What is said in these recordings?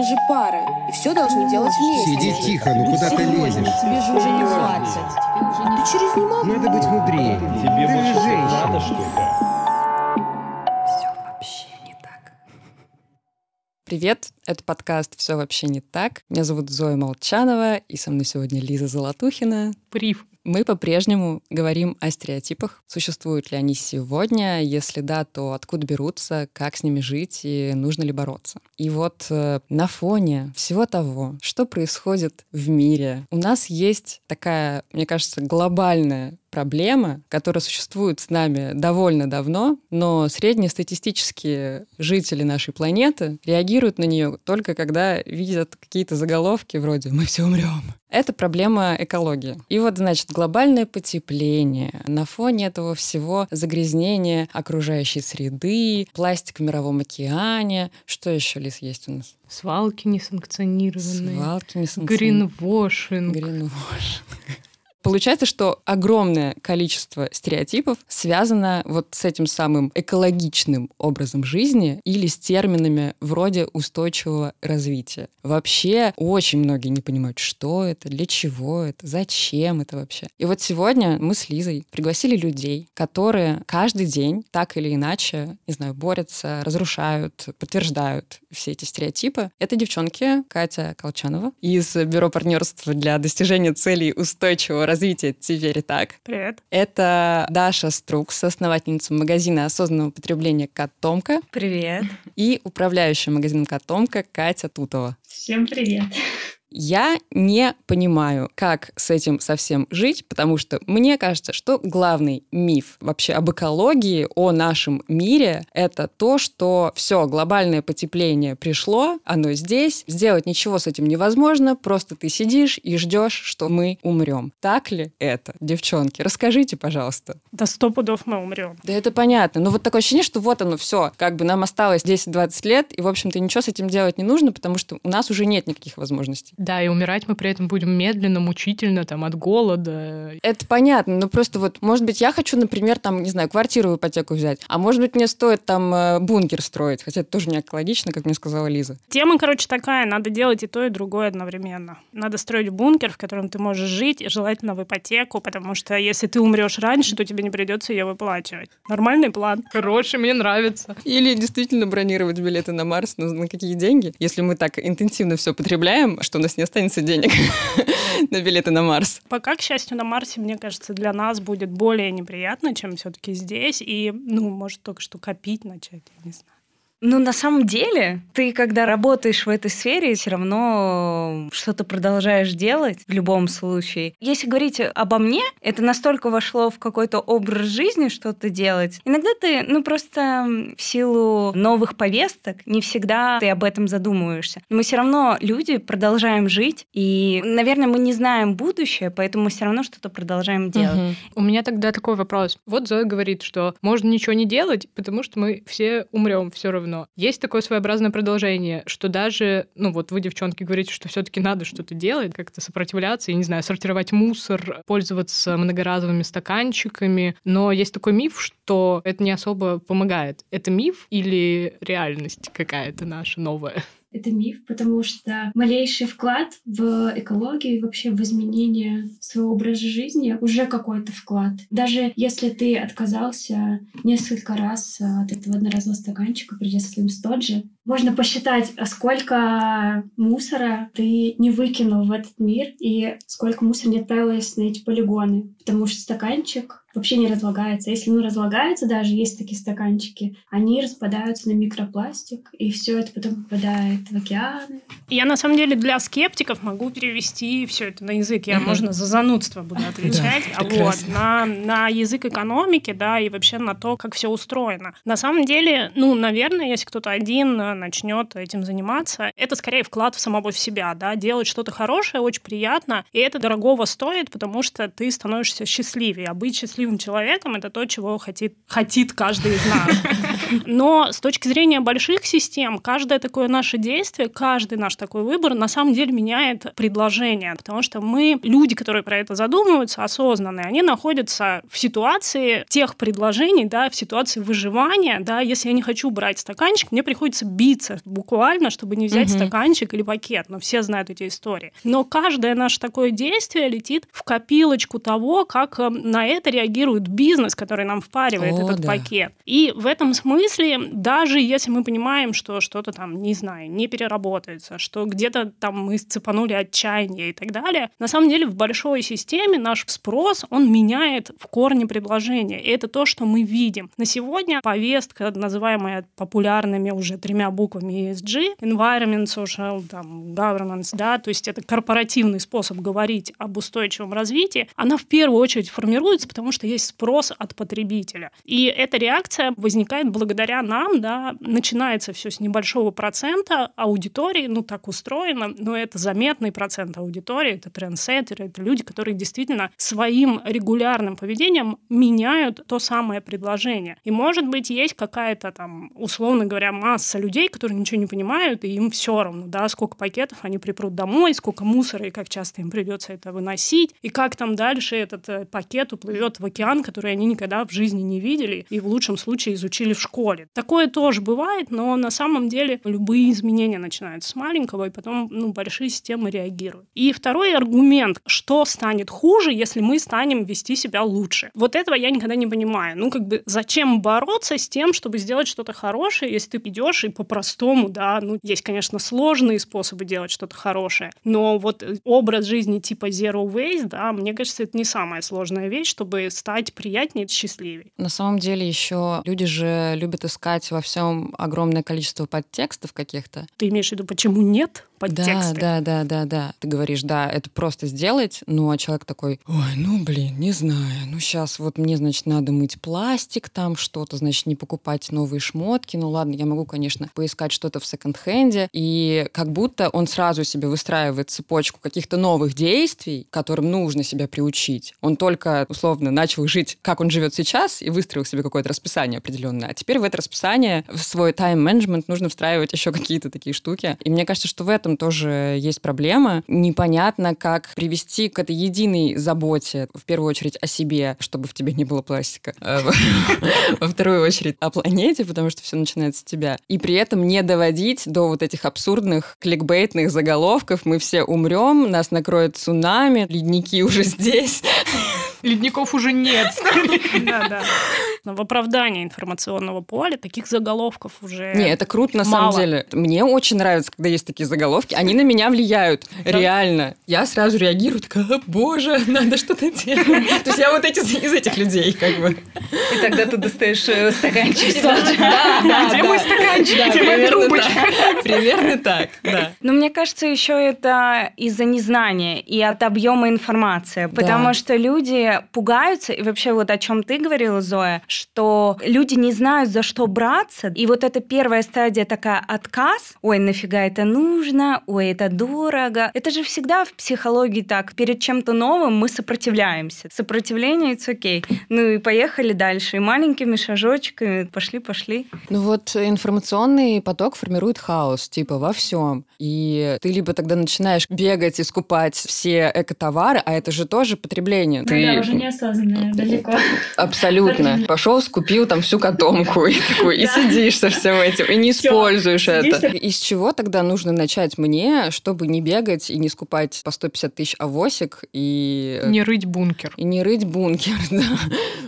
мы же пара, и все должны делать вместе. Сиди тихо, ну куда ты лезешь? Тебе же уже не 20. Ты через не могу. Надо быть мудрее. Тебе Ты что-то женщина. надо, что ли? Привет, это подкаст «Все вообще не так». Меня зовут Зоя Молчанова, и со мной сегодня Лиза Золотухина. Прив. Мы по-прежнему говорим о стереотипах. Существуют ли они сегодня? Если да, то откуда берутся, как с ними жить и нужно ли бороться? И вот э, на фоне всего того, что происходит в мире, у нас есть такая, мне кажется, глобальная проблема, которая существует с нами довольно давно, но среднестатистические жители нашей планеты реагируют на нее только когда видят какие-то заголовки вроде «мы все умрем». Это проблема экологии. И вот, значит, глобальное потепление, на фоне этого всего загрязнение окружающей среды, пластик в мировом океане. Что еще, Лиз, есть у нас? Свалки несанкционированные. Свалки, несанкционированные. Гринвошинг. Гринвош. Получается, что огромное количество стереотипов связано вот с этим самым экологичным образом жизни или с терминами вроде устойчивого развития. Вообще очень многие не понимают, что это, для чего это, зачем это вообще. И вот сегодня мы с Лизой пригласили людей, которые каждый день так или иначе, не знаю, борются, разрушают, подтверждают все эти стереотипы. Это девчонки Катя Колчанова из Бюро партнерства для достижения целей устойчивого развития «Теперь и так». Привет. Это Даша Струкс, основательница магазина осознанного потребления «Котомка» Привет. и управляющая магазином «Котомка» Катя Тутова. Всем привет. Я не понимаю, как с этим совсем жить, потому что мне кажется, что главный миф вообще об экологии, о нашем мире, это то, что все, глобальное потепление пришло, оно здесь, сделать ничего с этим невозможно, просто ты сидишь и ждешь, что мы умрем. Так ли это, девчонки? Расскажите, пожалуйста. До сто пудов мы умрем. Да это понятно, но вот такое ощущение, что вот оно все, как бы нам осталось 10-20 лет, и, в общем-то, ничего с этим делать не нужно, потому что у нас уже нет никаких возможностей. Да, и умирать мы при этом будем медленно, мучительно, там, от голода. Это понятно, но просто вот, может быть, я хочу, например, там, не знаю, квартиру в ипотеку взять, а может быть, мне стоит там э, бункер строить, хотя это тоже не экологично, как мне сказала Лиза. Тема, короче, такая. Надо делать и то, и другое одновременно. Надо строить бункер, в котором ты можешь жить, и желательно в ипотеку, потому что если ты умрешь раньше, то тебе не придется ее выплачивать. Нормальный план. Хороший, мне нравится. Или действительно бронировать билеты на Марс, но на какие деньги? Если мы так интенсивно все потребляем, что у нас не останется денег на билеты на Марс. Пока, к счастью, на Марсе, мне кажется, для нас будет более неприятно, чем все-таки здесь. И, ну, может, только что копить начать, я не знаю. Ну, на самом деле, ты, когда работаешь в этой сфере, все равно что-то продолжаешь делать в любом случае. Если говорить обо мне, это настолько вошло в какой-то образ жизни что-то делать. Иногда ты, ну, просто в силу новых повесток не всегда ты об этом задумываешься. Но мы все равно, люди, продолжаем жить. И, наверное, мы не знаем будущее, поэтому мы все равно что-то продолжаем делать. Мгм. У меня тогда такой вопрос. Вот Зоя говорит, что можно ничего не делать, потому что мы все умрем все равно. Есть такое своеобразное продолжение, что даже, ну вот вы, девчонки, говорите, что все-таки надо что-то делать, как-то сопротивляться, я не знаю, сортировать мусор, пользоваться многоразовыми стаканчиками. Но есть такой миф, что это не особо помогает. Это миф или реальность какая-то наша новая? Это миф, потому что малейший вклад в экологию и вообще в изменение своего образа жизни уже какой-то вклад. Даже если ты отказался несколько раз от этого одноразового стаканчика, придя со своим стоджи, можно посчитать, а сколько мусора ты не выкинул в этот мир и сколько мусора не отправилось на эти полигоны. Потому что стаканчик вообще не разлагается. Если он разлагается, даже есть такие стаканчики, они распадаются на микропластик, и все это потом попадает в океаны. Я, на самом деле, для скептиков могу перевести все это на язык. Я, можно, за занудство буду отвечать. Да, вот, на, на язык экономики, да, и вообще на то, как все устроено. На самом деле, ну, наверное, если кто-то один э, начнет этим заниматься, это скорее вклад в самого в себя, да, делать что-то хорошее очень приятно, и это дорогого стоит, потому что ты становишься счастливее. А быть счастливым человеком — это то, чего хотит, хотит каждый из нас. Но с точки зрения больших систем, каждое такое наше действие, каждый наш такой выбор на самом деле меняет предложение, потому что мы, люди, которые про это задумываются, осознанные, они находятся в ситуации тех предложений, да, в ситуации выживания, да, если я не хочу брать стаканчик, мне приходится биться буквально, чтобы не взять угу. стаканчик или пакет, но все знают эти истории. Но каждое наше такое действие летит в копилочку того, как э, на это реагирует бизнес, который нам впаривает О, этот да. пакет. И в этом смысле, даже если мы понимаем, что что-то там, не знаю, не переработается, что где-то там мы сцепанули отчаяние и так далее, на самом деле в большой системе наш спрос, он меняет в корне предложения. И это то, что мы видим. На сегодня повестка, называемая популярными уже тремя буквами ESG, Environment, Social, там, Governance, да, то есть это корпоративный способ говорить об устойчивом развитии, она в первую очередь формируется, потому что есть спрос от потребителя. И эта реакция возникает благодаря нам, да, начинается все с небольшого процента аудитории, ну так устроено, но это заметный процент аудитории, это трендсеттеры, это люди, которые действительно своим регулярным поведением меняют то самое предложение. И может быть есть какая-то там, условно говоря, масса людей, которые ничего не понимают, и им все равно, да, сколько пакетов они припрут домой, сколько мусора и как часто им придется это выносить, и как там дальше этот э, пакет уплывет в океан, который они никогда в жизни не видели и в лучшем случае изучили в школе. Такое тоже бывает, но на самом деле любые изменения начинаются с маленького, и потом ну, большие системы реагируют. И второй аргумент, что станет хуже, если мы станем вести себя лучше. Вот этого я никогда не понимаю. Ну, как бы, зачем бороться с тем, чтобы сделать что-то хорошее, если ты идешь и по-простому, да, ну, есть, конечно, сложные способы делать что-то хорошее, но вот образ жизни типа zero waste, да, мне кажется, это не самая сложная вещь, чтобы стать приятнее счастливее. На самом деле еще люди же любят искать во всем огромное количество подтекстов каких-то. Ты имеешь в виду, почему нет? Подтексты. Да, да, да, да, да. Ты говоришь, да, это просто сделать, ну, а человек такой, ой, ну, блин, не знаю, ну, сейчас вот мне, значит, надо мыть пластик там, что-то, значит, не покупать новые шмотки, ну, ладно, я могу, конечно, поискать что-то в секонд-хенде, и как будто он сразу себе выстраивает цепочку каких-то новых действий, которым нужно себя приучить. Он только, условно, начал жить, как он живет сейчас, и выстроил себе какое-то расписание определенное. А теперь в это расписание, в свой тайм-менеджмент нужно встраивать еще какие-то такие штуки. И мне кажется, что в этом этом тоже есть проблема. Непонятно, как привести к этой единой заботе, в первую очередь о себе, чтобы в тебе не было пластика, а во вторую очередь о планете, потому что все начинается с тебя. И при этом не доводить до вот этих абсурдных кликбейтных заголовков «Мы все умрем», «Нас накроет цунами», «Ледники уже здесь». Ледников уже нет. Да, да. Но в оправдании информационного поля таких заголовков уже Не, это круто на самом деле. Мне очень нравится, когда есть такие заголовки. Они на меня влияют. Реально. Я сразу реагирую, такая, боже, надо что-то делать. То есть я вот эти, из этих людей как бы. И тогда ты достаешь э, стаканчик. Да, да, Где мой стаканчик? Где моя трубочка? Примерно так, да. Но мне кажется, еще это из-за незнания и от объема информации. Потому что люди пугаются, и вообще вот о чем ты говорила, Зоя, что люди не знают, за что браться, и вот эта первая стадия такая отказ, ой, нафига это нужно, ой, это дорого. Это же всегда в психологии так, перед чем-то новым мы сопротивляемся. Сопротивление, it's окей. Ну и поехали дальше, и маленькими шажочками пошли-пошли. Ну вот информационный поток формирует хаос, типа во всем. И ты либо тогда начинаешь бегать и скупать все экотовары, а это же тоже потребление. Ну, ты да, уже неосознанное, далеко. Абсолютно. Пошел, скупил там всю котомку и такой, и сидишь со всем этим, и не используешь это. Из чего тогда нужно начать мне, чтобы не бегать и не скупать по 150 тысяч авосик и... Не рыть бункер. И не рыть бункер, да.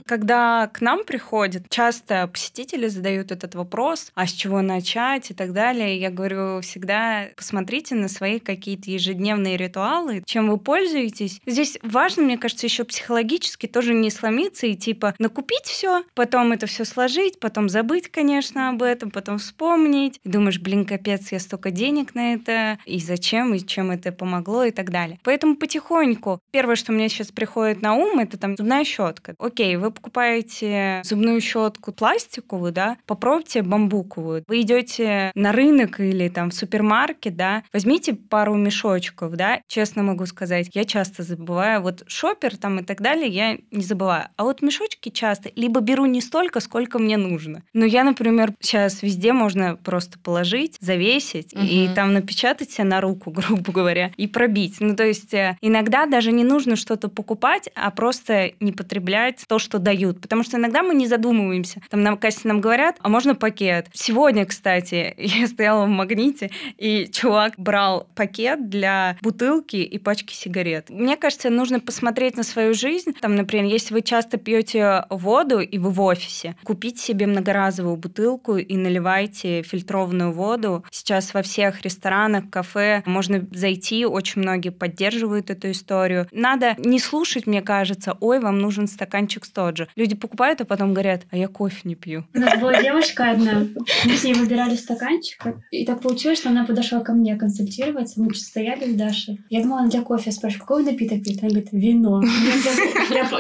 Когда к нам приходят, часто посетители задают этот вопрос, а с чего начать и так далее. Я говорю всегда, посмотрите на свои какие-то ежедневные ритуалы, чем вы пользуетесь. Здесь важно, мне кажется, еще психологически тоже не сломиться и типа накупить все, потом это все сложить, потом забыть, конечно, об этом, потом вспомнить. Думаешь, блин, капец, я столько денег на это, и зачем, и чем это помогло, и так далее. Поэтому потихоньку. Первое, что мне сейчас приходит на ум, это там зубная щетка. Окей, вы покупаете зубную щетку пластиковую, да, попробуйте бамбуковую. Вы идете на рынок или там в супермаркет, да, возьмите пару мешочков, да, честно могу сказать, я часто забываю, вот шопер там и так далее, я не забываю. А вот мешочки часто либо беру не столько, сколько мне нужно. Но я, например, сейчас везде можно просто положить, завесить Мгм. и там напечатать себе на руку, грубо говоря, и пробить. Ну, то есть э, иногда даже не нужно что-то покупать, а просто не потреблять то, что дают. Потому что иногда мы не задумываемся. Там на кассе нам говорят, а можно пакет? Сегодня, кстати, я стояла в магните, и чувак брал пакет для бутылки и пачки сигарет. Мне кажется, нужно посмотреть на свою жизнь. Там, например, если вы часто пьете воду и вы в офисе, купить себе многоразовую бутылку и наливайте фильтрованную воду. Сейчас во всех ресторанах, кафе можно зайти, очень многие поддерживают эту историю. Надо не слушать, мне кажется, ой, вам нужен стаканчик стоджа. Люди покупают, а потом говорят, а я кофе не пью. У нас была девушка одна, мы с ней выбирали стаканчик, и так получилось, что она подошла ко мне консультироваться, мы стояли с Дашей. Я думала, она для кофе, я спрашиваю, какой напиток пьет? Она говорит, вино.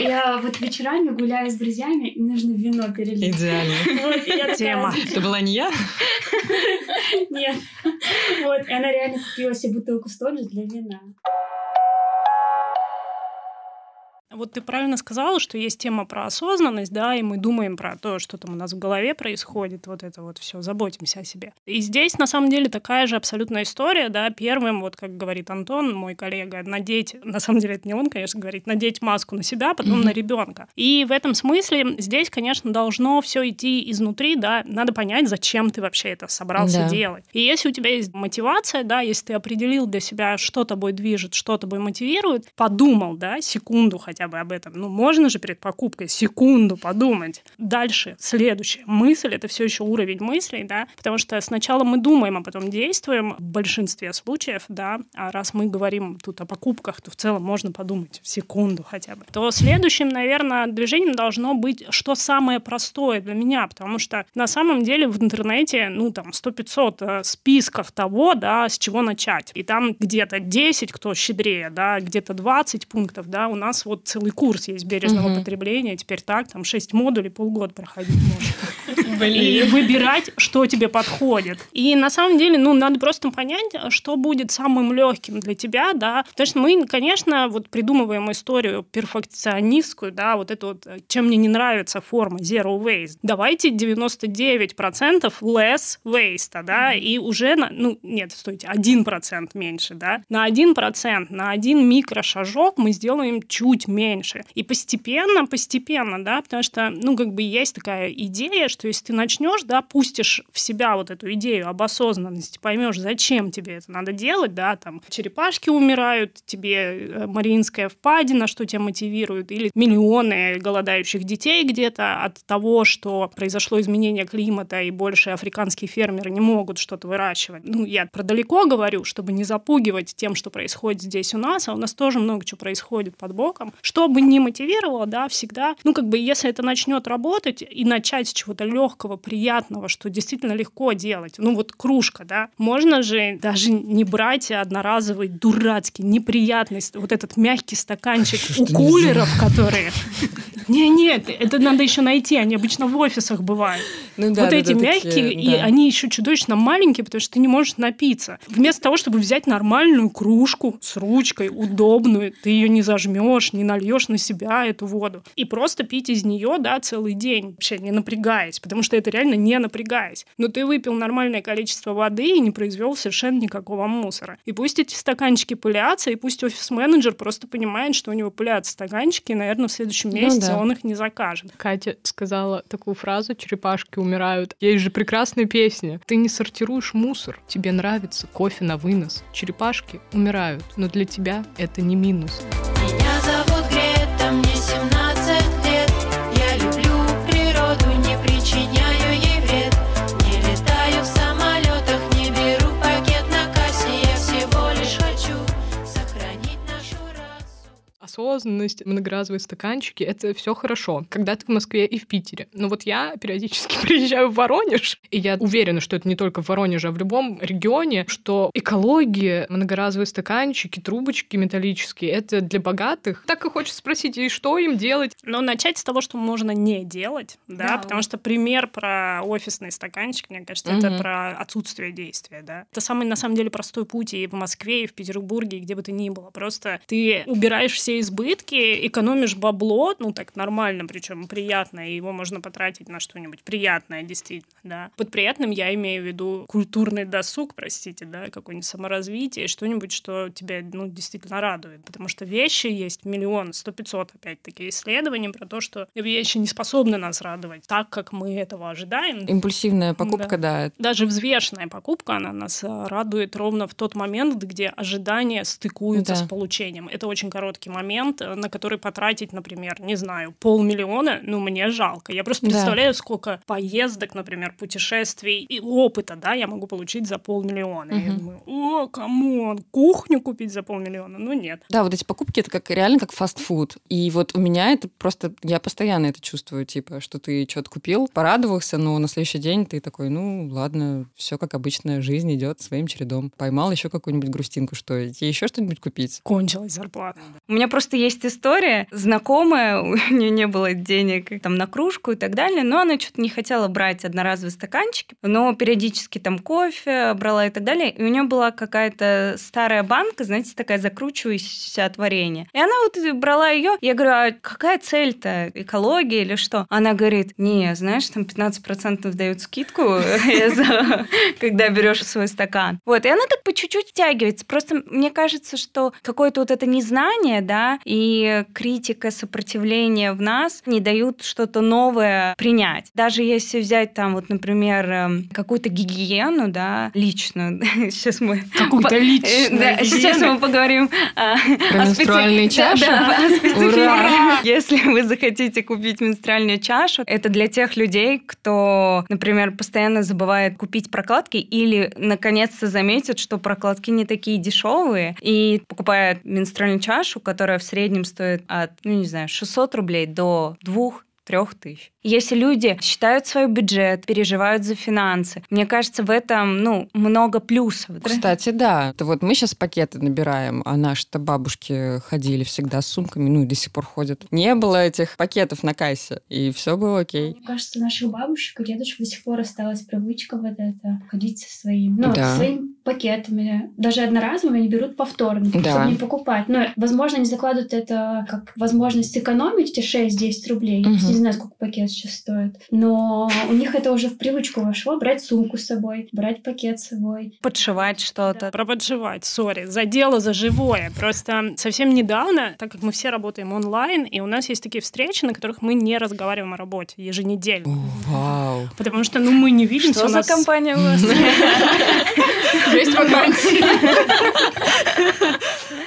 Я, вот вечерами гуляю с друзьями, нужно вино перелить. Идеально. Вот, я Тема. Это была не я? Нет. Вот, и она реально купила себе бутылку стоджа для вина. Вот ты правильно сказала, что есть тема про осознанность, да, и мы думаем про то, что там у нас в голове происходит, вот это вот все, заботимся о себе. И здесь, на самом деле, такая же абсолютная история, да, первым, вот как говорит Антон, мой коллега, надеть, на самом деле это не он, конечно, говорит, надеть маску на себя, потом на ребенка. И в этом смысле здесь, конечно, должно все идти изнутри, да, надо понять, зачем ты вообще это собрался Да. делать. И если у тебя есть мотивация, да, если ты определил для себя, что тобой движет, что тобой мотивирует, подумал, да, секунду хотя бы об этом. Ну, можно же перед покупкой секунду подумать. Дальше, следующая мысль, это все еще уровень мыслей, да, потому что сначала мы думаем, а потом действуем в большинстве случаев, да, а раз мы говорим тут о покупках, то в целом можно подумать секунду хотя бы. То следующим, наверное, движением должно быть, что самое простое для меня, потому что на самом деле в интернете, ну, там, 100-500 э, списков того, да, с чего начать. И там где-то 10, кто щедрее, да, где-то 20 пунктов, да, у нас вот целый курс есть бережного Мгм. потребления, теперь так, там 6 модулей, полгода проходить можно. И выбирать, что тебе подходит. И на самом деле, ну, надо просто понять, что будет самым легким для тебя, да. Потому что мы, конечно, вот придумываем историю перфекционистскую, да, вот это вот, э, чем мне не нравится форма zero waste. Давайте 99% less waste, да, и уже, на, ну, нет, стойте, 1% меньше, да. На 1%, на один микрошажок мы сделаем чуть меньше. И постепенно, постепенно, да, потому что, ну, как бы есть такая идея, что если ты начнешь, да, пустишь в себя вот эту идею об осознанности, поймешь, зачем тебе это надо делать, да, там, черепашки умирают, тебе э, Мариинская впадина, что тебя мотивирует, или миллионы голодающих детей где-то от того, что произошло изменение климата, и больше африканские фермеры не могут что-то выращивать. Ну, я про далеко говорю, чтобы не запугивать тем, что происходит здесь у нас, а у нас тоже много чего происходит под боком. Что бы ни мотивировало, да, всегда, ну, как бы, если это начнет работать и начать с чего-то легкого, приятного, что действительно легко делать, ну, вот кружка, да, можно же даже не брать одноразовый, дурацкий, неприятный, вот этот мягкий стаканчик у кулеров, которые... Не, нет, это надо еще найти, они обычно в офисах бывают. Ну да, вот да, эти да, мягкие, такие, и да. они еще чудовищно маленькие, потому что ты не можешь напиться. Вместо того, чтобы взять нормальную кружку с ручкой, удобную, ты ее не зажмешь, не нальешь на себя эту воду. И просто пить из нее, да, целый день, вообще не напрягаясь, потому что это реально не напрягаясь. Но ты выпил нормальное количество воды и не произвел совершенно никакого мусора. И пусть эти стаканчики пылятся, и пусть офис-менеджер просто понимает, что у него пылятся стаканчики, и, наверное, в следующем Ну месяце да. он их не закажет. Катя сказала такую фразу «черепашки умирают». Есть же прекрасная песня. Ты не сортируешь мусор. Тебе нравится кофе на вынос. Черепашки умирают, но для тебя это не минус. Меня зовут Грета, Осознанность, многоразовые стаканчики — это все хорошо, когда ты в Москве и в Питере. Но вот я периодически приезжаю в Воронеж, и я уверена, что это не только в Воронеже, а в любом регионе, что экология, многоразовые стаканчики, трубочки металлические — это для богатых. Так и хочется спросить, и что им делать? Но начать с того, что можно не делать, да, Да. потому что пример про офисный стаканчик, мне кажется, это Мгм. про отсутствие действия, да. Это самый, на самом деле, простой путь и в Москве, и в Петербурге, и где бы то ни было. Просто ты убираешь все избытки избытки, экономишь бабло, ну так нормально, причем приятно, и его можно потратить на что-нибудь приятное, действительно, да. Под приятным я имею в виду культурный досуг, простите, да, какое-нибудь саморазвитие, что-нибудь, что тебя, ну, действительно радует, потому что вещи есть миллион, сто пятьсот, опять-таки, исследований про то, что вещи не способны нас радовать так, как мы этого ожидаем. Импульсивная покупка, да. Даже взвешенная покупка, она нас э, радует ровно в тот момент, где ожидания стыкуются Да. с получением. Это очень короткий момент, на который потратить, например, не знаю, полмиллиона, ну, мне жалко. Я просто Да. представляю, сколько поездок, например, путешествий и опыта, да, я могу получить за полмиллиона. И Я думаю, о, come on, кухню купить за полмиллиона? Ну, нет. Да, вот эти покупки это как реально как фастфуд. И вот у меня это просто, я постоянно это чувствую, типа, что ты что-то купил, порадовался, но на следующий день ты такой, ну ладно, все как обычно, жизнь идет своим чередом. Поймал еще какую-нибудь грустинку, что тебе еще что-нибудь купить? Кончилась зарплата. У меня просто есть история. Знакомая, у нее не было денег там на кружку и так далее, но она что-то не хотела брать одноразовые стаканчики, но периодически там кофе брала и так далее. И у нее была какая-то старая банка, знаете, такая закручивающаяся от варенья. И она вот брала ее. Я говорю, а какая цель-то? Экология или что? Она говорит, не, знаешь, там 15% дают скидку, когда берешь свой стакан. Вот, и она так по чуть-чуть втягивается. Просто мне кажется, что какое-то вот это незнание, да, и критика, сопротивление в нас не дают что-то новое принять. Даже если взять там вот, например, эм, какую-то гигиену, да, личную. Сейчас мы... Какую-то личную да, Сейчас мы поговорим Про о менструальные специ- да, чаши? да, о специфике. Если вы захотите купить менструальную чашу, это для тех людей, кто, например, постоянно забывает купить прокладки или наконец-то заметит, что прокладки не такие дешевые и покупает менструальную чашу, которая в среднем стоит от, ну не знаю, 600 рублей до 2 трех тысяч. Если люди считают свой бюджет, переживают за финансы, мне кажется, в этом, ну, много плюсов. Кстати, да. Это вот мы сейчас пакеты набираем, а наши-то бабушки ходили всегда с сумками, ну и до сих пор ходят. Не было этих пакетов на кассе, и все было окей. Мне кажется, у наших бабушек и дедушек до сих пор осталась привычка вот это ходить со своим, ну, Да. со своими пакетами. Даже одноразовыми они берут повторно, Да. чтобы не покупать. Но, возможно, они закладывают это как возможность сэкономить эти 6-10 рублей. Мгм. Не знаю, сколько пакет сейчас стоит. Но у них это уже в привычку вошло. Брать сумку с собой, брать пакет с собой. Подшивать что-то. Про подшивать, sorry, за дело, за живое. Просто совсем недавно, так как мы все работаем онлайн, и у нас есть такие встречи, на которых мы не разговариваем о работе еженедельно. О, вау. Потому что, ну, мы не видимся. Что у за нас компания у вас? Есть вакансии.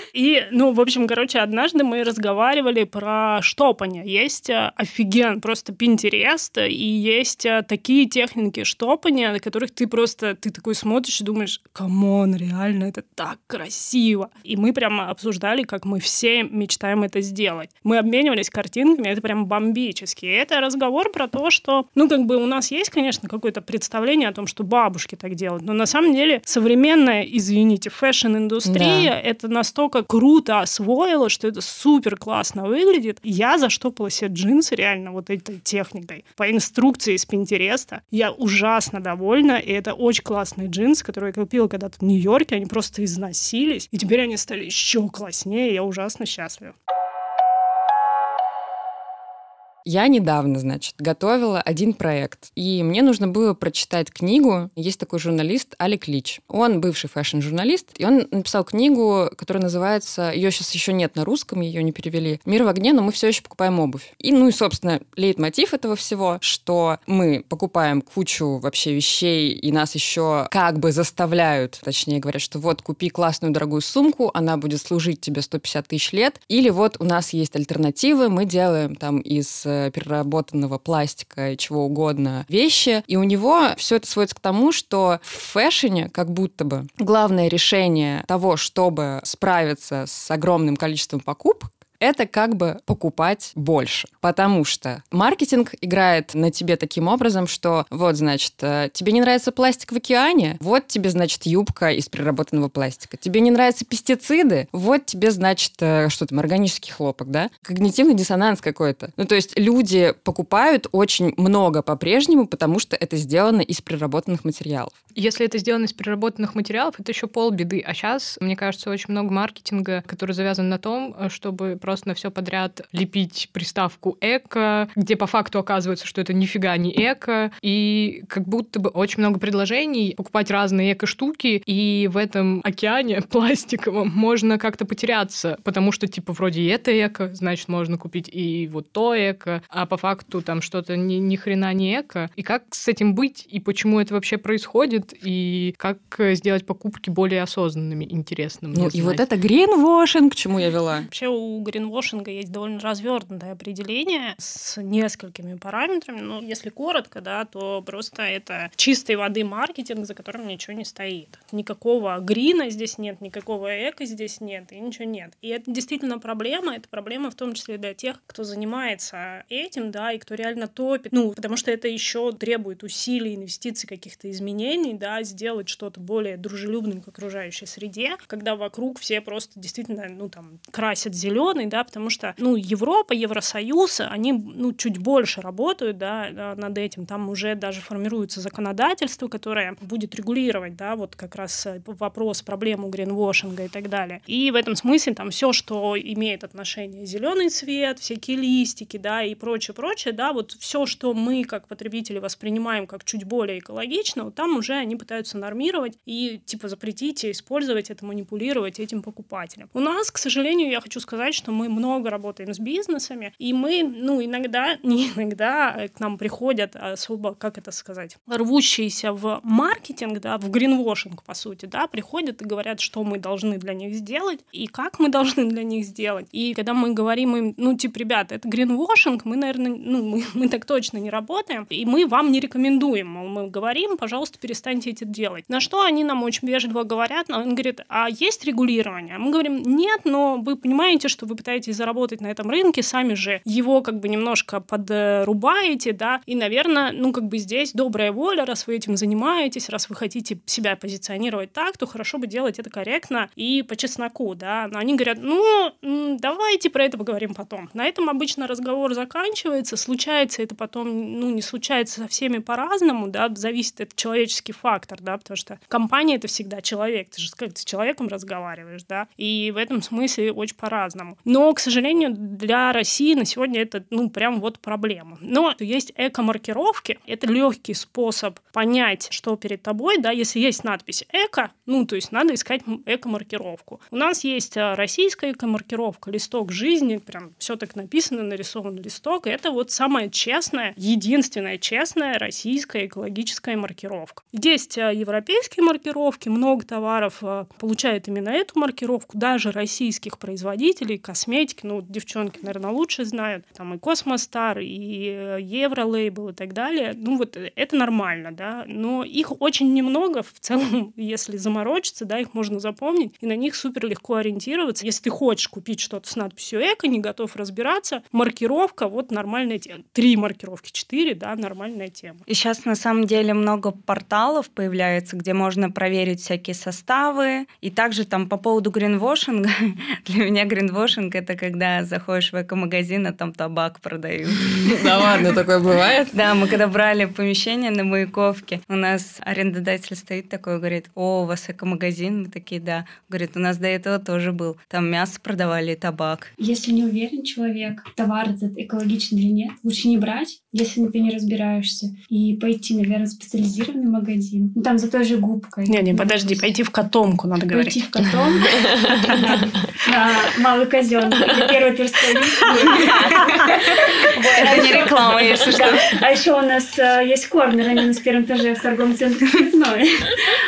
И, ну, в общем, короче, однажды мы разговаривали про штопание. Есть э, офиген, просто Pinterest, и есть э, такие техники штопания, на которых ты просто, ты такой смотришь и думаешь, come on, реально, это так красиво. И мы прямо обсуждали, как мы все мечтаем это сделать. Мы обменивались картинками, это прям бомбически. И это разговор про то, что, ну, как бы у нас есть, конечно, какое-то представление о том, что бабушки так делают, но на самом деле современная, извините, fashion-индустрия Да. это настолько круто освоила, что это супер классно выглядит. Я заштопала себе джинсы реально вот этой техникой. По инструкции из Пинтереста. Я ужасно довольна, и это очень классные джинсы, которые я купила когда-то в Нью-Йорке. Они просто износились, и теперь они стали еще класснее, я ужасно счастлива. Я недавно, значит, готовила один проект, и мне нужно было прочитать книгу. Есть такой журналист Алек Лич. Он бывший fashion-журналист, и он написал книгу, которая называется, ее сейчас еще нет на русском, ее не перевели, «Мир в огне, но мы все еще покупаем обувь». И, ну и, собственно, лейтмотив этого всего, что мы покупаем кучу вообще вещей, и нас еще как бы заставляют, точнее говорят, что вот купи классную дорогую сумку, она будет служить тебе 150 тысяч лет, или вот у нас есть альтернативы, мы делаем там из переработанного пластика и чего угодно вещи, и у него все это сводится к тому, что в фэшне как будто бы главное решение того, чтобы справиться с огромным количеством покупок, это как бы покупать больше. Потому что маркетинг играет на тебе таким образом, что вот, значит, э, тебе не нравится пластик в океане, вот тебе, значит, юбка из переработанного пластика. Тебе не нравятся пестициды, вот тебе, значит, э, что там, органический хлопок, да? Когнитивный диссонанс какой-то. Ну, то есть люди покупают очень много по-прежнему, потому что это сделано из переработанных материалов. Если это сделано из переработанных материалов, это еще полбеды. А сейчас, мне кажется, очень много маркетинга, который завязан на том, чтобы просто на все подряд лепить приставку эко, где по факту оказывается, что это нифига не эко, и как будто бы очень много предложений, покупать разные эко-штуки, и в этом океане пластиковом можно как-то потеряться, потому что, типа, вроде и это эко, значит, можно купить и вот то эко, а по факту там что-то ни, ни хрена не эко. И как с этим быть, и почему это вообще происходит, и как сделать покупки более осознанными, интересными. Ну и вот это гринвошинг, к чему я вела. Вообще у гринвошинга есть довольно развернутое определение с несколькими параметрами. Ну, если коротко, да, то просто это чистой воды маркетинг, за которым ничего не стоит. Никакого грина здесь нет, никакого эко здесь нет, и ничего нет. И это действительно проблема. Это проблема в том числе для тех, кто занимается этим, да, и кто реально топит. Ну, потому что это еще требует усилий, инвестиций, каких-то изменений, да, сделать что-то более дружелюбным к окружающей среде, когда вокруг все просто действительно, ну, там, красят зеленый, да, потому что, ну, Европа, Евросоюз, они, ну, чуть больше работают, да, над этим. Там уже даже формируется законодательство, которое будет регулировать, да, вот как раз э, вопрос, проблему гринвошинга и так далее. И в этом смысле там все, что имеет отношение зеленый цвет, всякие листики, да, и прочее, прочее, да, вот все, что мы как потребители воспринимаем как чуть более экологично, вот там уже они пытаются нормировать и типа запретить использовать это, манипулировать этим покупателем. У нас, к сожалению, я хочу сказать, что мы много работаем с бизнесами, и мы, ну, иногда, не иногда э, к нам приходят особо, как это сказать, рвущиеся в маркетинг, да, в гринвошинг, по сути, да, приходят и говорят, что мы должны для них сделать и как мы должны для них сделать. И когда мы говорим им, ну, типа, ребята, это гринвошинг, мы, наверное, ну, мы, мы так точно не работаем, и мы вам не рекомендуем, мы говорим, пожалуйста, перестаньте это делать. На что они нам очень вежливо говорят, он говорит, а есть регулирование? Мы говорим, нет, но вы понимаете, что вы пытаетесь заработать на этом рынке, сами же его как бы немножко подрубаете, да, и, наверное, ну, как бы здесь добрая воля, раз вы этим занимаетесь, раз вы хотите себя позиционировать так, то хорошо бы делать это корректно и по чесноку, да. Но они говорят, ну, давайте про это поговорим потом. На этом обычно разговор заканчивается, случается это потом, ну, не случается со всеми по-разному, да, зависит от человеческий фактор, да, потому что компания — это всегда человек, ты же с человеком разговариваешь, да, и в этом смысле очень по-разному. Но, к сожалению, для России на сегодня это, ну, прям вот проблема. Но есть эко-маркировки, это легкий способ понять, что перед тобой, да, если есть надпись «эко», ну, то есть надо искать эко-маркировку. У нас есть а, российская эко-маркировка, листок жизни, прям все так написано, нарисован листок, это вот самая честная, единственная честная российская экологическая маркировка. Есть а, европейские маркировки, много товаров а, получает именно эту маркировку, даже российских производителей, косметики, ну, девчонки, наверное, лучше знают, там и Космостар, и э, Евролейбл и так далее. Ну, вот это нормально, да, но их очень немного в целом, если заморочиться, да, их можно запомнить, и на них супер легко ориентироваться. Если ты хочешь купить что-то с надписью «эко», не готов разбираться, маркировка, вот нормальная тема. Три маркировки, четыре, да, нормальная тема. И сейчас на самом деле много порталов появляется, где можно проверить всякие составы. И также там по поводу гринвошинга, для меня гринвошинг — это когда заходишь в эко-магазин, а там табак продают. Да ладно, такое бывает? Да, мы когда брали помещение на Маяковке, у нас арендодатель стоит такой, говорит, о, у вас эко-магазин? Мы такие, да. Говорит, у нас до этого тоже был. Там мясо продавали и табак. Если не уверен человек, товар этот экологичный или нет, лучше не брать, если ты не разбираешься, и пойти, наверное, в специализированный магазин. Ну, там за той же губкой. Не-не, подожди, пойти в котомку, надо говорить. Пойти в котомку. Малый козел. Первый Тверской Это не реклама, если что. А еще у нас э, есть корнер, они на первом этаже в торговом центре «Цветной».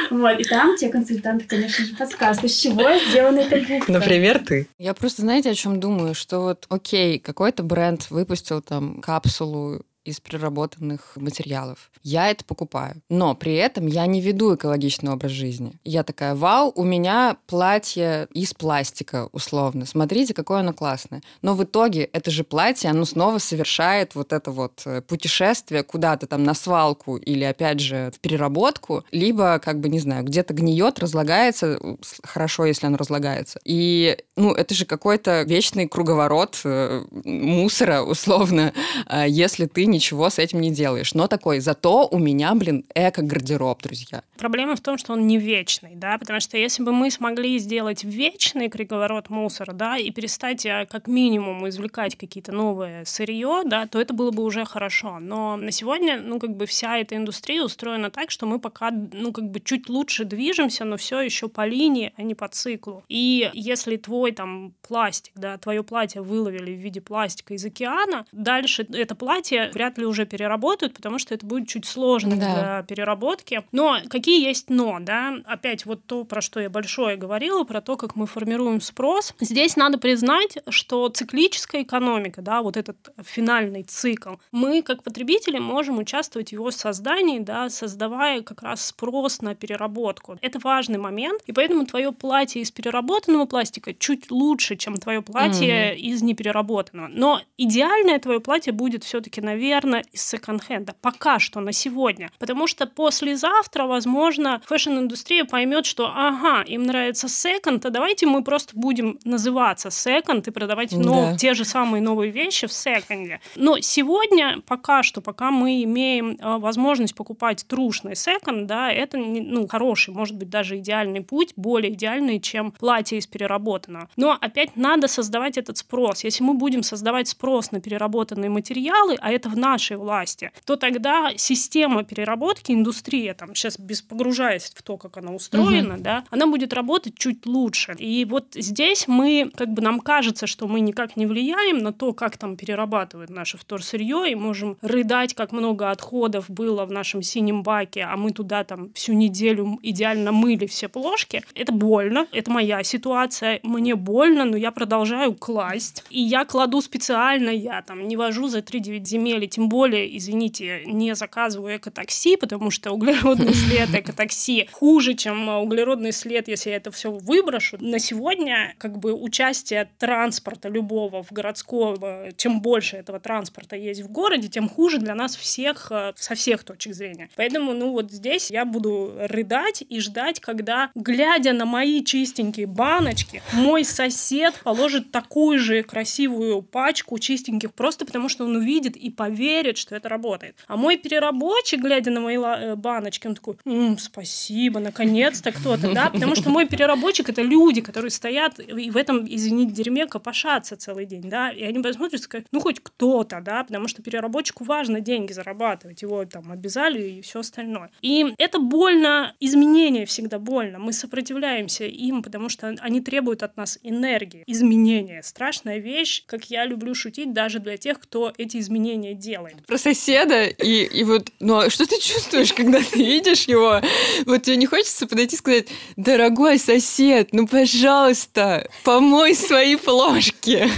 Вот, и там те консультанты, конечно же, подсказывают, из чего сделана эта губка. Например, ты. Я просто, знаете, о чем думаю? Что вот, окей, какой-то бренд выпустил там капсулу из переработанных материалов. Я это покупаю. Но при этом я не веду экологичный образ жизни. Я такая, вау, у меня платье из пластика, условно. Смотрите, какое оно классное. Но в итоге это же платье, оно снова совершает вот это вот э, путешествие куда-то там на свалку или, опять же, в переработку, либо, как бы, не знаю, где-то гниет, разлагается, хорошо, если оно разлагается. И, ну, это же какой-то вечный круговорот э, мусора, условно, э, если ты не ничего с этим не делаешь. Но такой, зато у меня, блин, эко-гардероб, друзья. Проблема в том, что он не вечный, да, потому что если бы мы смогли сделать вечный круговорот мусора, да, и перестать э, как минимум извлекать какие-то новые сырье, да, то это было бы уже хорошо. Но на сегодня, ну, как бы вся эта индустрия устроена так, что мы пока, ну, как бы чуть лучше движемся, но все еще по линии, а не по циклу. И если твой там пластик, да, твое платье выловили в виде пластика из океана, дальше это платье вряд ли уже переработают, потому что это будет чуть сложно Да. для переработки. Но какие есть но, да? Опять вот то, про что я большое говорила, про то, как мы формируем спрос. Здесь надо признать, что циклическая экономика, да, вот этот финальный цикл, мы как потребители можем участвовать в его создании, да, создавая как раз спрос на переработку. Это важный момент, и поэтому твое платье из переработанного пластика чуть лучше, чем твое платье из непереработанного. Но идеальное твое платье будет все-таки, наверное, из секонд-хенда. Пока что, на сегодня. Потому что послезавтра, возможно, fashion-индустрия поймет, что ага, им нравится секонд, а давайте мы просто будем называться секонд и продавать нов- Да. те же самые новые вещи в секонде. Но сегодня, пока что, пока мы имеем э, возможность покупать трушный секонд, да, это ну, хороший, может быть, даже идеальный путь, более идеальный, чем платье из переработанного. Но опять надо создавать этот спрос. Если мы будем создавать спрос на переработанные материалы, а это в нашей власти, то тогда система переработки, индустрия, там, сейчас без погружаясь в то, как она устроена, да, она будет работать чуть лучше. И вот здесь мы, как бы нам кажется, что мы никак не влияем на то, как там перерабатывают наше вторсырье, и можем рыдать, как много отходов было в нашем синем баке, а мы туда там всю неделю идеально мыли все плошки. Это больно, это моя ситуация, мне больно, но я продолжаю класть. И я кладу специально, я там не вожу за 3-9 земель, и тем более, извините, не заказываю экотакси, потому что углеродный след экотакси хуже, чем углеродный след, если я это все выброшу. На сегодня как бы участие транспорта любого в городского, чем больше этого транспорта есть в городе, тем хуже для нас всех э, со всех точек зрения. Поэтому, ну вот здесь я буду рыдать и ждать, когда, глядя на мои чистенькие баночки, мой сосед положит такую же красивую пачку чистеньких, просто потому что он увидит и поверит, что это работает. А мой переработчик, глядя на мои э, баночки, он такой, «М, спасибо, наконец-то кто-то, да, потому что мой переработчик это люди, которые стоят и в этом, извините, дерьме копошатся целый день, да, и они посмотрят и скажут, ну хоть кто-то, да, потому что переработчику важно деньги зарабатывать, его там обязали и все остальное. И это больно, изменения всегда больно, мы сопротивляемся им, потому что они требуют от нас энергии, изменения. Страшная вещь, как я люблю шутить даже для тех, кто эти изменения делает. Про соседа, и, и вот, ну а что ты чувствуешь, когда ты видишь его? Вот тебе не хочется подойти и сказать, дорогой сосед, ну, пожалуйста, помой свои плошки.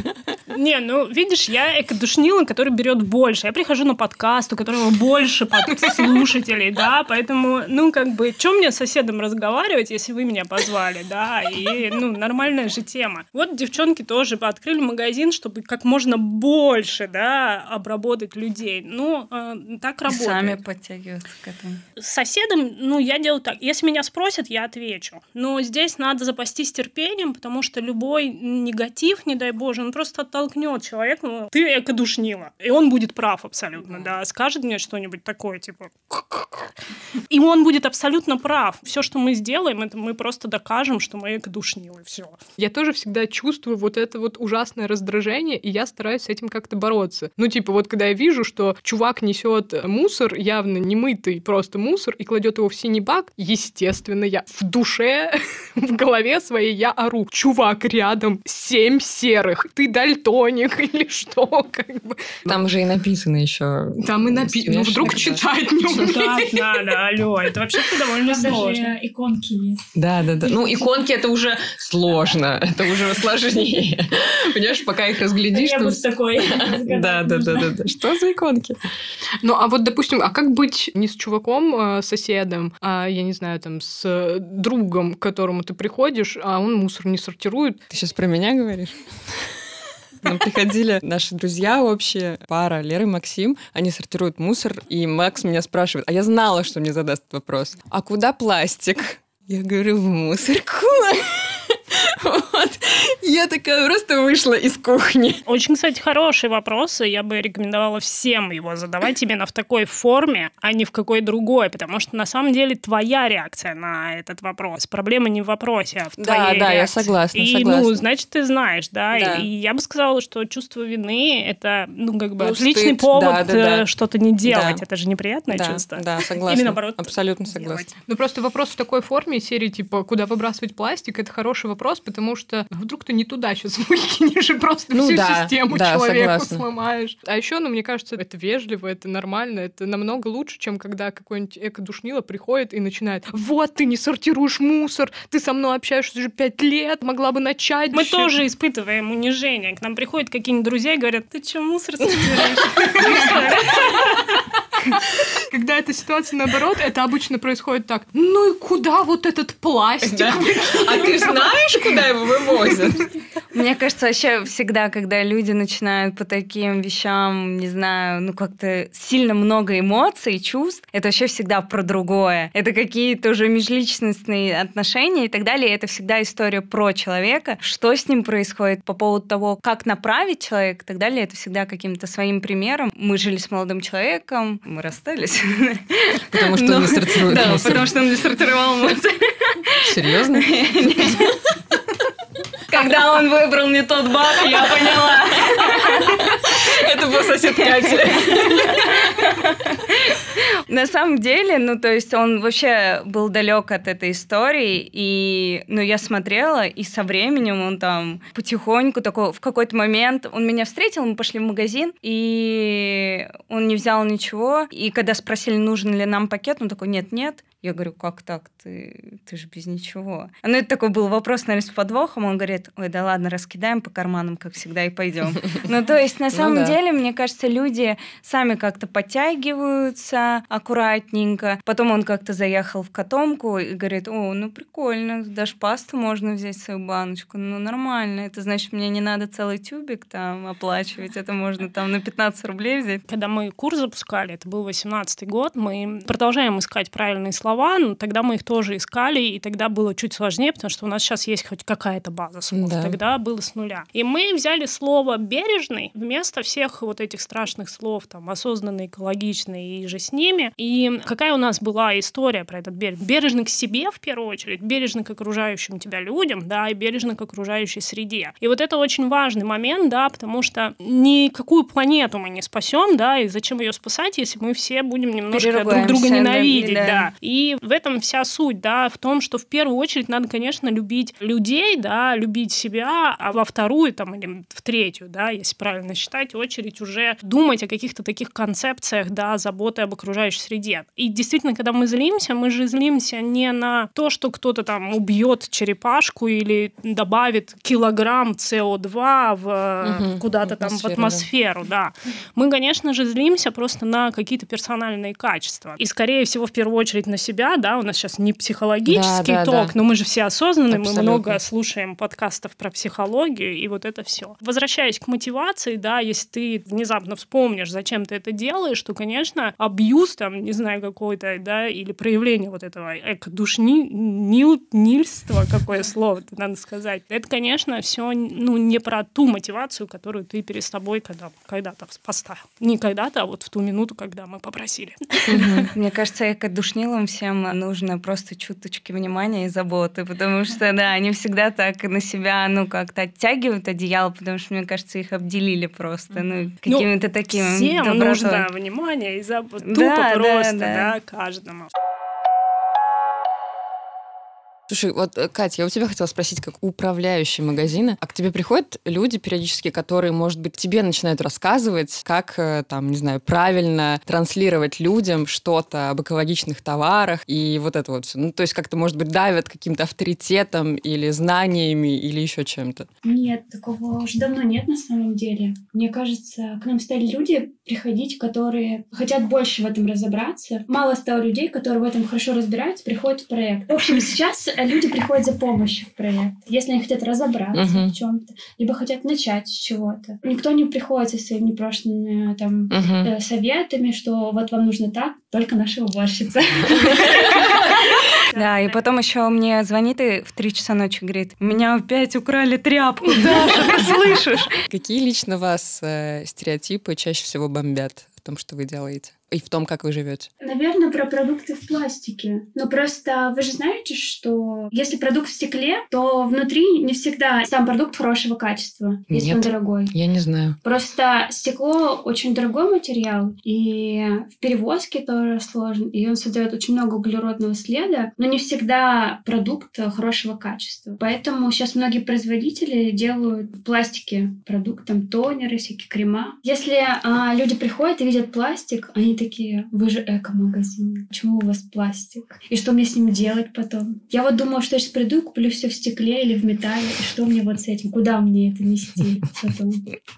Не, ну, видишь, я экодушнила, который берет больше. Я прихожу на подкаст, у которого больше слушателей, да, поэтому, ну, как бы, чем мне с соседом разговаривать, если вы меня позвали, да, и, ну, нормальная же тема. Вот девчонки тоже открыли магазин, чтобы как можно больше, да, обработать людей. Ну, э, так работает. сами подтягиваются к этому. С соседом, ну, я делаю так. Если меня спросят, я отвечу. Но здесь надо запастись терпением, потому что любой негатив, не дай боже, он просто оттолкнет человека. ну, Ты эко-душнила. И он будет прав абсолютно, да. Скажет мне что-нибудь такое, типа... И он будет абсолютно прав. Все, что мы сделаем, это мы просто докажем, что мы эко-душнилы. Все. Я тоже всегда чувствую вот это вот ужасное раздражение, и я стараюсь с этим как-то бороться. Ну, типа, вот когда я вижу, что чувак несет мусор, явно не мытый, просто мусор, и кладет его в синий бак, естественно, я в душе, в голове своей я ору. Чувак, рядом семь серых, ты дальтоник или что? Как бы. Там же и написано еще. Там и написано, ну, вдруг читать не умею. Читать надо, алло. Это вообще-то довольно Там сложно. даже иконки есть. Да, да, да. Ну, иконки это уже сложно, это уже сложнее. Понимаешь, пока их разглядишь, Я бы с такой. Да, да, да, да. Что за иконки? Ну, а вот, допустим, а как быть не с чуваком, э, соседом, а, я не знаю, там, с э, другом, к которому ты приходишь, а он мусор не сортирует? Ты сейчас про меня говоришь? Нам приходили наши друзья общие, пара Лера и Максим, они сортируют мусор, и Макс меня спрашивает, а я знала, что мне задаст этот вопрос, а куда пластик? Я говорю, в мусорку. Вот. Я такая просто вышла из кухни. Очень, кстати, хорошие вопросы. Я бы рекомендовала всем его задавать именно в такой форме, а не в какой другой, потому что на самом деле твоя реакция на этот вопрос. Проблема не в вопросе, а в Да, твоей да, я реакции. согласна, И, согласна. ну, значит, ты знаешь, да. Да. И я бы сказала, что чувство вины — это, ну, как бы Ну, отличный стыд, повод да, да, да. э, что-то не делать. Да. Это же неприятное Да, чувство. да, согласна. Или наоборот. Абсолютно согласна. делать. Ну, просто вопрос в такой форме серии, типа, куда выбрасывать пластик, это хороший вопрос, потому что вдруг ты не туда сейчас выкинешь и просто Ну всю да, систему да, человеку согласна. сломаешь. А еще, ну, мне кажется, это вежливо, это нормально, это намного лучше, чем когда какой-нибудь эко-душнило приходит и начинает «Вот, ты не сортируешь мусор, ты со мной общаешься уже пять лет, могла бы начать». Мы вообще». тоже испытываем унижение. К нам приходят какие-нибудь друзья и говорят, ты что, мусор сортируешь? Когда эта ситуация наоборот, это обычно происходит так. Ну и куда вот этот пластик? А ты знаешь, куда его вывозят? Мне кажется, вообще всегда, когда люди начинают по таким вещам, не знаю, ну как-то сильно много эмоций, чувств, это вообще всегда про другое. Это какие-то уже межличностные отношения и так далее. Это всегда история про человека, что с ним происходит по поводу того, как направить человека и так далее. Это всегда каким-то своим примером. Мы жили с молодым человеком, мы расстались. Потому что он не сортирует Да, потому что он не сортировал мусор. Серьезно? Когда он выбрал не тот бак, я поняла. Это был сосед Кати. На самом деле, ну, то есть он вообще был далек от этой истории, и, ну, я смотрела, и со временем он там потихоньку такой, в какой-то момент он меня встретил, мы пошли в магазин, и он не взял ничего, и когда спросили, нужен ли нам пакет, он такой, нет-нет, я говорю, как так? Ты, ты же без ничего. Ну, это такой был вопрос, наверное, с подвохом. Он говорит, ой, да ладно, раскидаем по карманам, как всегда, и пойдем. Ну, то есть, на самом да. деле, мне кажется, люди сами как-то подтягиваются аккуратненько. Потом он как-то заехал в котомку и говорит, о, ну, прикольно, даже пасту можно взять свою баночку. Ну, нормально. Это значит, мне не надо целый тюбик там оплачивать. Это можно там на 15 рублей взять. Когда мы курс запускали, это был 18 год, мы продолжаем искать правильные слова, но тогда мы их тоже искали, и тогда было чуть сложнее, потому что у нас сейчас есть хоть какая-то база слов. Да. Тогда было с нуля. И мы взяли слово «бережный» вместо всех вот этих страшных слов, там, осознанный, экологичный и же с ними. И какая у нас была история про этот берег? Бережный к себе, в первую очередь, бережный к окружающим тебя людям, да, и бережный к окружающей среде. И вот это очень важный момент, да, потому что никакую планету мы не спасем, да, и зачем ее спасать, если мы все будем немножко друг друга ненавидеть, да. да. И в этом вся суть, да, в том, что в первую очередь надо, конечно, любить людей, да, любить себя, а во вторую там или в третью, да, если правильно считать, очередь уже думать о каких-то таких концепциях, да, заботы об окружающей среде. И действительно, когда мы злимся, мы же злимся не на то, что кто-то там убьет черепашку или добавит килограмм СО2 в, Мгм, куда-то там в атмосферу, да. Мы, конечно же, злимся просто на какие-то персональные качества. И, скорее всего, в первую очередь на себя, да, у нас сейчас не психологический Да, да, ток, да. но мы же все осознанные, мы Абсолютно. много слушаем подкастов про психологию, и вот это все. Возвращаясь к мотивации, да, если ты внезапно вспомнишь, зачем ты это делаешь, то, конечно, абьюз, там, не знаю, какой-то, да, или проявление вот этого эко-душнильства, какое слово надо сказать, это, конечно, все, ну, не про ту мотивацию, которую ты перед собой когда, когда-то поставил. Не когда-то, а вот в ту минуту, когда мы попросили. Мне кажется, эко-душнилам всем нужно просто чуточки внимания и заботы, потому что, да, они всегда так на себя, ну, как-то оттягивают одеяло, потому что, мне кажется, их обделили просто, ну, какими-то такими Всем добротой. нужно внимание и забота. Тупо Да, да, просто, да. да, каждому. Слушай, вот, э, Катя, я у тебя хотела спросить, как управляющий магазина, а к тебе приходят люди периодически, которые, может быть, тебе начинают рассказывать, как, э, там, не знаю, правильно транслировать людям что-то об экологичных товарах и вот это вот все. Ну, то есть как-то, может быть, давят каким-то авторитетом или знаниями или еще чем-то. Нет, такого уже давно нет на самом деле. Мне кажется, к нам стали люди приходить, которые хотят больше в этом разобраться. Мало стало людей, которые в этом хорошо разбираются, приходят в проект. В общем, сейчас люди приходят за помощью в проект. Если они хотят разобраться Мгм. в чем-то, либо хотят начать с чего-то. Никто не приходит со своими непрошенными там Мгм. э, советами, что вот вам нужно так, только наша уборщица. Да, и потом еще мне звонит и в три часа ночи говорит, меня опять украли тряпку, Даша, ты слышишь? Какие лично вас э, стереотипы чаще всего бомбят в том, что вы делаете? И в том, как вы живете? Наверное, про продукты в пластике. Но просто вы же знаете, что если продукт в стекле, то внутри не всегда сам продукт хорошего качества, если Нет. он дорогой. Я не знаю. Просто стекло очень дорогой материал, и в перевозке тоже сложно, и он создает очень много углеродного следа, но не всегда продукт хорошего качества. Поэтому сейчас многие производители делают в пластике продукт, там тонеры, всякие крема. Если а, люди приходят и видят пластик, они такие, вы же эко-магазин, почему у вас пластик? И что мне с ним делать потом? Я вот думала, что я сейчас приду куплю все в стекле или в металле, и что мне вот с этим? Куда мне это нести потом?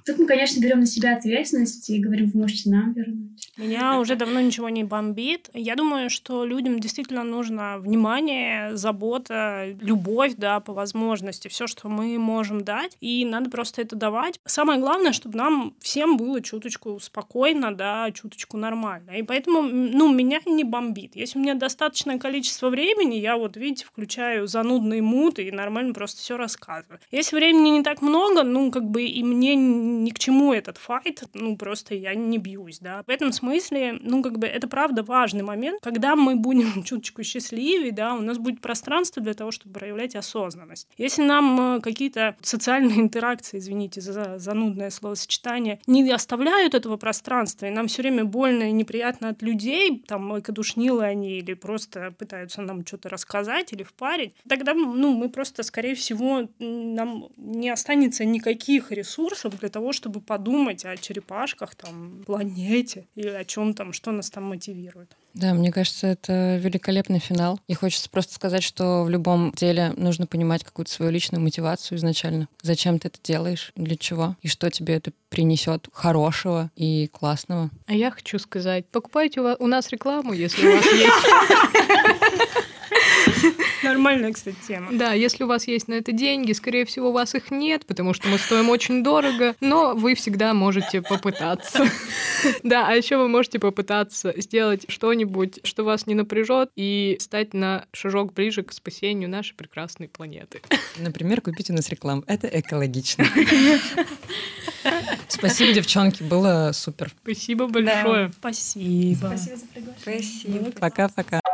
Тут мы, конечно, берем на себя ответственность и говорим, вы можете нам вернуть. Меня уже давно ничего не бомбит. Я думаю, что людям действительно нужно внимание, забота, любовь, да, по возможности, все, что мы можем дать, и надо просто это давать. Самое главное, чтобы нам всем было чуточку спокойно, да, чуточку нормально. И поэтому, ну, меня не бомбит. Если у меня достаточное количество времени, я вот, видите, включаю занудный мут и нормально просто все рассказываю. Если времени не так много, ну, как бы и мне ни к чему этот файт, ну, просто я не бьюсь, да. В этом смысле, ну, как бы это правда важный момент, когда мы будем чуточку счастливее, да, у нас будет пространство для того, чтобы проявлять осознанность. Если нам э, какие-то социальные интеракции, извините за занудное словосочетание, не оставляют этого пространства, и нам все время больно и неприятно от людей, там, экодушнилы они или просто пытаются нам что-то рассказать или впарить, тогда, ну, мы просто, скорее всего, нам не останется никаких ресурсов для того, чтобы подумать о черепашках, там, планете или о чем там, что нас там мотивирует. Да, мне кажется, это великолепный финал. И хочется просто сказать, что в любом деле нужно понимать какую-то свою личную мотивацию изначально. Зачем ты это делаешь, для чего, и что тебе это принесет хорошего и классного. А я хочу сказать, покупайте у, вас, у нас рекламу, если у вас есть. Нормальная, кстати, тема. Да, если у вас есть на это деньги, скорее всего, у вас их нет, потому что мы стоим очень дорого, но вы всегда можете попытаться. Да, а еще вы можете попытаться сделать что-нибудь, что вас не напряжет, и стать на шажок ближе к спасению нашей прекрасной планеты. Например, купить у нас рекламу. Это экологично. Спасибо, девчонки, было супер. Спасибо большое. Спасибо. Спасибо за приглашение. Спасибо. Пока-пока.